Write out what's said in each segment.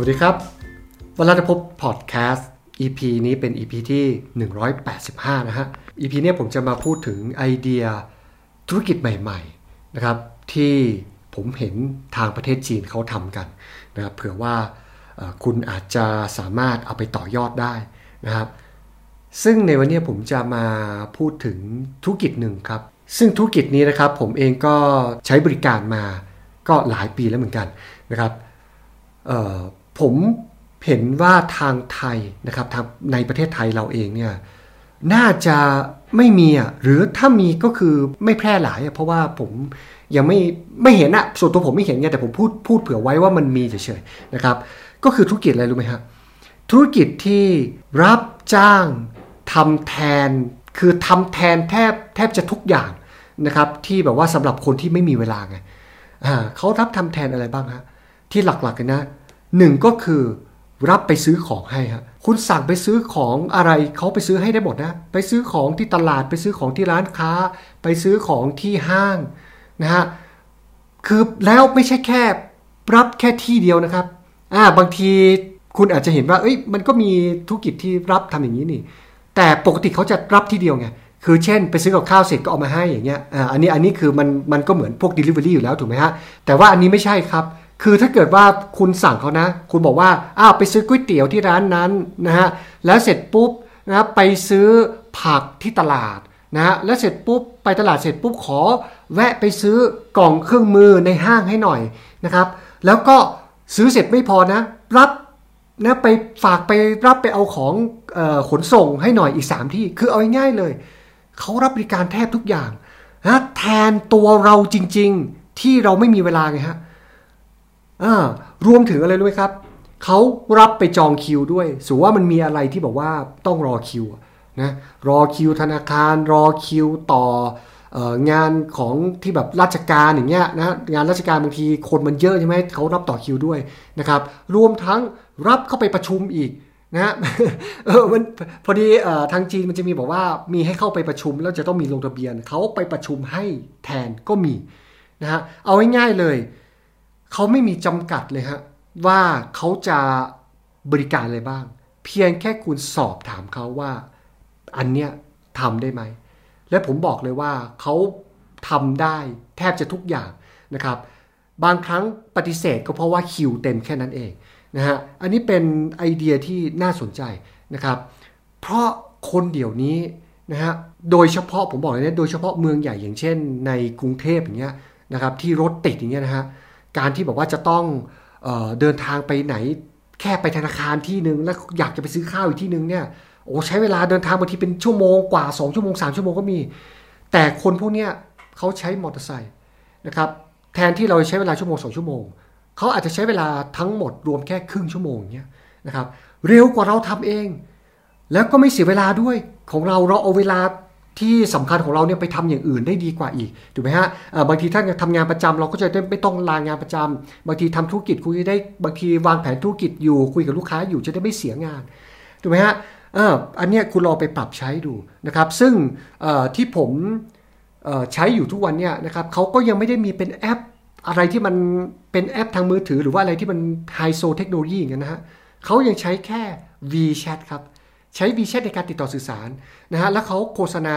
วัสดีครับวลาดพบพอดแคสต์ EP นี้เป็น EP ที่ 185 นะฮะ EP นี้ผมจะมาพูดถึงไอเดียธุรกิจใหม่ๆนะครับที่ผมเห็นทางประเทศจีนเขาทำกันนะครับเผื่อว่าคุณอาจจะสามารถเอาไปต่อยอดได้นะครับ ซึ่งในวันนี้ผมจะมาพูดถึงธุรกิจหนึ่งครับ ซึ่งธุรกิจนี้นะครับผมเองก็ใช้บริการมาก็หลายปีแล้วเหมือนกันนะครับ ผมเห็นว่าทางไทยนะครับทางในประเทศไทยเราเองเนี่ยน่าจะไม่มีอะหรือถ้ามีก็คือไม่แพร่หลายเพราะว่าผมยังไม่ไม่เห็นอะส่วนตัวผมไม่เห็นไงแต่ผมพูดพูดเผื่อไว้ว่ามันมีเฉยๆนะครับ ก็คือธุรกิจอะไรรู้ไหมครับธุรกิจที่รับจ้างทำแทน คือทำแทนแทบแทบจะทุกอย่างนะครับ ที่แบบว่าสำหรับคนที่ไม่มีเวลาไงเขารับทำแทนอะไรบ้างฮะที่หลักๆกันนะ หนึ่งก็คือรับไปซื้อของให้ครับคุณสั่งไปซื้อของอะไรเขาไปซื้อให้ได้หมดนะ ไปซื้อของที่ตลาดไปซื้อของที่ร้านค้า ไปซื้อของที่ห้างนะฮะคือแล้วไม่ใช่แค่รับแค่ที่เดียวนะครับอ่าบางทีคุณอาจจะเห็นว่าเอ้ยมันก็มีธุรกิจที่รับทำอย่างนี้นี่ แต่ปกติเขาจะรับที่เดียวไงคือเช่น ไปซื้อกับข้าวเสร็จก็เอามาให้อย่างเงี้ยอ่าอันนี้อันนี้คือมันมันก็เหมือนพวก Delivery อยู่แล้วถูกไหมฮะแต่ว่าอันนี้ไม่ใช่ครับ คือถ้าเกิดว่าคุณสั่งเขานะ คุณบอกว่าอ้าวไปซื้อก๋วยเตี๋ยวที่ร้านนั้นนะฮะแล้วเสร็จปุ๊บนะไปซื้อผักที่ตลาดนะฮะแล้วเสร็จปุ๊บไปตลาดเสร็จปุ๊บขอ แวะไปซื้อกล่องเครื่องมือในห้างให้หน่อยนะครับ แล้วก็ซื้อเสร็จไม่พอนะ รับนะไปฝากไปรับไปเอาของออขนส่งให้หน่อยอีก 3 ที่คือเอาง่ายเลยเขารับบริการแทบทุกอย่างนะแทนตัวเราจริง ๆ ที่เราไม่มีเวลาไงฮะ รวมถึงอะไรรู้ไหมครับ เขารับไปจองคิวด้วยสูว่ามันมีอะไรที่บอกว่าต้องรอคิวนะรอคิวธนาคาร รอคิวต่องานของที่แบบราชการอย่างเงี้ยนะงานราชการบางทีคนมันเยอะใช่ไหมเขารับต่อคิวด้วยนะครับ รวมทั้งรับเข้าไปประชุมอีกนะเออมันพอดีทางจีนมันจะมีบอกว่ามีให้เข้าไปประชุมแล้วจะต้องมีลงทะเบียนเขาไปประชุมให้แทนก็มีนะฮะเอาง่ายๆเลย เขาไม่มีจำกัดเลยฮะว่าเขาจะบริการอะไรบ้าง เพียงแค่คุณสอบถามเขาว่าอันเนี้ยทำได้ไหม และผมบอกเลยว่าเขาทำได้แทบจะทุกอย่างนะครับ บางครั้งปฏิเสธก็เพราะว่าคิวเต็มแค่นั้นเองนะฮะอันนี้เป็นไอเดียที่น่าสนใจนะครับ เพราะคนเดี๋ยวนี้นะฮะโดยเฉพาะผมบอกเลยนะโดยเฉพาะเมืองใหญ่อย่างเช่น ในกรุงเทพอย่างเงี้ยนะครับที่รถติดอย่างเงี้ยนะฮะ การที่บอกว่าจะต้องเออเดินทางไปไหน แค่ไปธนาคารที่หนึ่งแล้วอยากจะไปซื้อข้าวอีกที่หนึ่งเนี่ยโอ้ใช้เวลาเดินทางบางทีเป็นชั่วโมงกว่า 2 ชั่วโมง 3 ชั่วโมงก็มี แต่คนพวกเนี้ยเขาใช้มอเตอร์ไซค์นะครับแทนที่เราใช้เวลาชั่วโมง 2 ชั่วโมงเขาอาจจะใช้เวลาทั้งหมดรวมแค่ครึ่งชั่วโมงเนี้ยนะครับเร็วกว่าเราทำเอง แล้วก็ไม่เสียเวลาด้วยของเราเราเอาเวลา ที่สำคัญของเราเนี่ยไปทำอย่างอื่นได้ดีกว่าอีกถูกไหมฮะบางทีถ้าทำงานประจำเราก็จะไม่ต้องลางานประจำบางทีทำธุรกิจคุยได้บางทีวางแผนธุรกิจอยู่คุยกับลูกค้าอยู่จะได้ไม่เสียงานถูกไหมฮะอันนี้คุณลองไปปรับใช้ดูนะครับซึ่งที่ผมใช้อยู่ทุกวันเนี่ยนะครับเขาก็ยังไม่ได้มีเป็นแอปอะไรที่มันเป็นแอปทางมือถือ หรือว่าอะไรที่มันไฮโซเทคโนโลยีอย่างนั้นนะฮะเขายังใช้แค่ VChat ครับ ใช้วีแชทในการติดต่อสื่อสารนะฮะแล้วเขาโฆษณา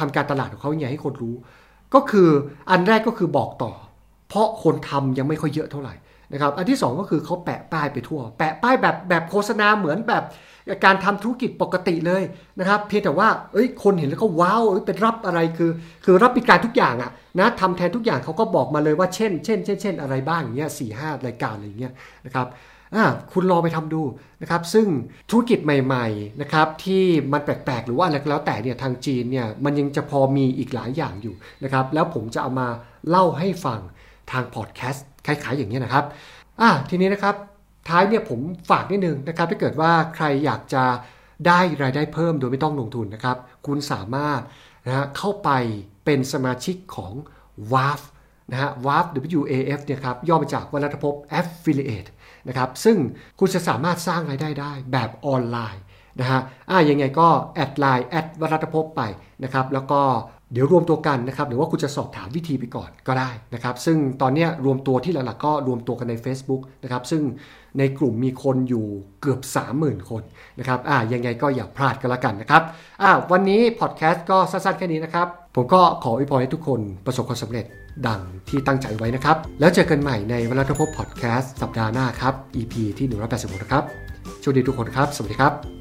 ทำการตลาดของเขาอย่างให้คนรู้ ก็คืออันแรกก็คือบอกต่อ เพราะคนทำยังไม่ค่อยเยอะเท่าไหร่นะครับอันที่ 2 ก็คือเขาแปะป้ายไปทั่ว แปะป้ายแบบแบบโฆษณาเหมือนแบบการทำธุรกิจปกติเลยนะครับเพียงแต่ว่าเอ้ยคนเห็นแล้วก็ว้าวเป็นรับอะไรคือ คือรับบริการทุกอย่างอะนะทำแทนทุกอย่างเขาก็บอกมาเลยว่าเช่น เช่น เช่นเช่นอะไรบ้างอย่างเงี้ยสี่ห้ารายการอะไรอย่างเงี้ยนะครับ คุณลองไปทำดูนะครับซึ่งธุรกิจใหม่ๆนะครับที่มันแปลกๆ หรือว่าอะไรก็แล้วแต่เนี่ยทางจีนเนี่ยมันยังจะพอมีอีกหลายอย่างอยู่นะครับแล้วผมจะเอามาเล่าให้ฟังทางพอดแคสต์คล้ายๆอย่างนี้นะครับอะทีนี้นะครับท้ายเนี่ยผมฝากนิดนึงนะครับถ้าเกิดว่าใครอยากจะได้รายได้เพิ่มโดยไม่ต้องลงทุนนะครับ คุณสามารถนะฮะเข้าไปเป็นสมาชิกของ WAF นะฮะ WAF WAF เนี่ยครับย่อมาจากวัฒนภพ Affiliate นะครับซึ่งคุณจะสามารถสร้างรายได้ได้แบบออนไลน์นะฮะอ่ายังไงก็ add LINE แอดวรัตภพไปนะครับแล้วก็เดี๋ยวรวมตัวกันนะครับหรือว่าคุณจะสอบถามวิธีไปก่อนก็ได้นะครับซึ่งตอนนี้รวมตัวที่หลักๆก็รวมตัวกันใน Facebook นะครับซึ่งในกลุ่มมีคนอยู่เกือบ 30,000 คนนะครับอ่ายังไงก็อย่าพลาดกันละกันนะครับอ่าวันนี้พอดแคสต์ก็สั้นๆแค่นี้นะครับ ผมก็ขออวยพรให้ทุกคนประสบความสำเร็จดังที่ตั้งใจไว้นะครับ แล้วเจอกันใหม่ในวันรัฐภพพอดแคสต์สัปดาห์หน้าครับ EP ที่ 186 นะครับโชคดีทุกคนครับ สวัสดีครับ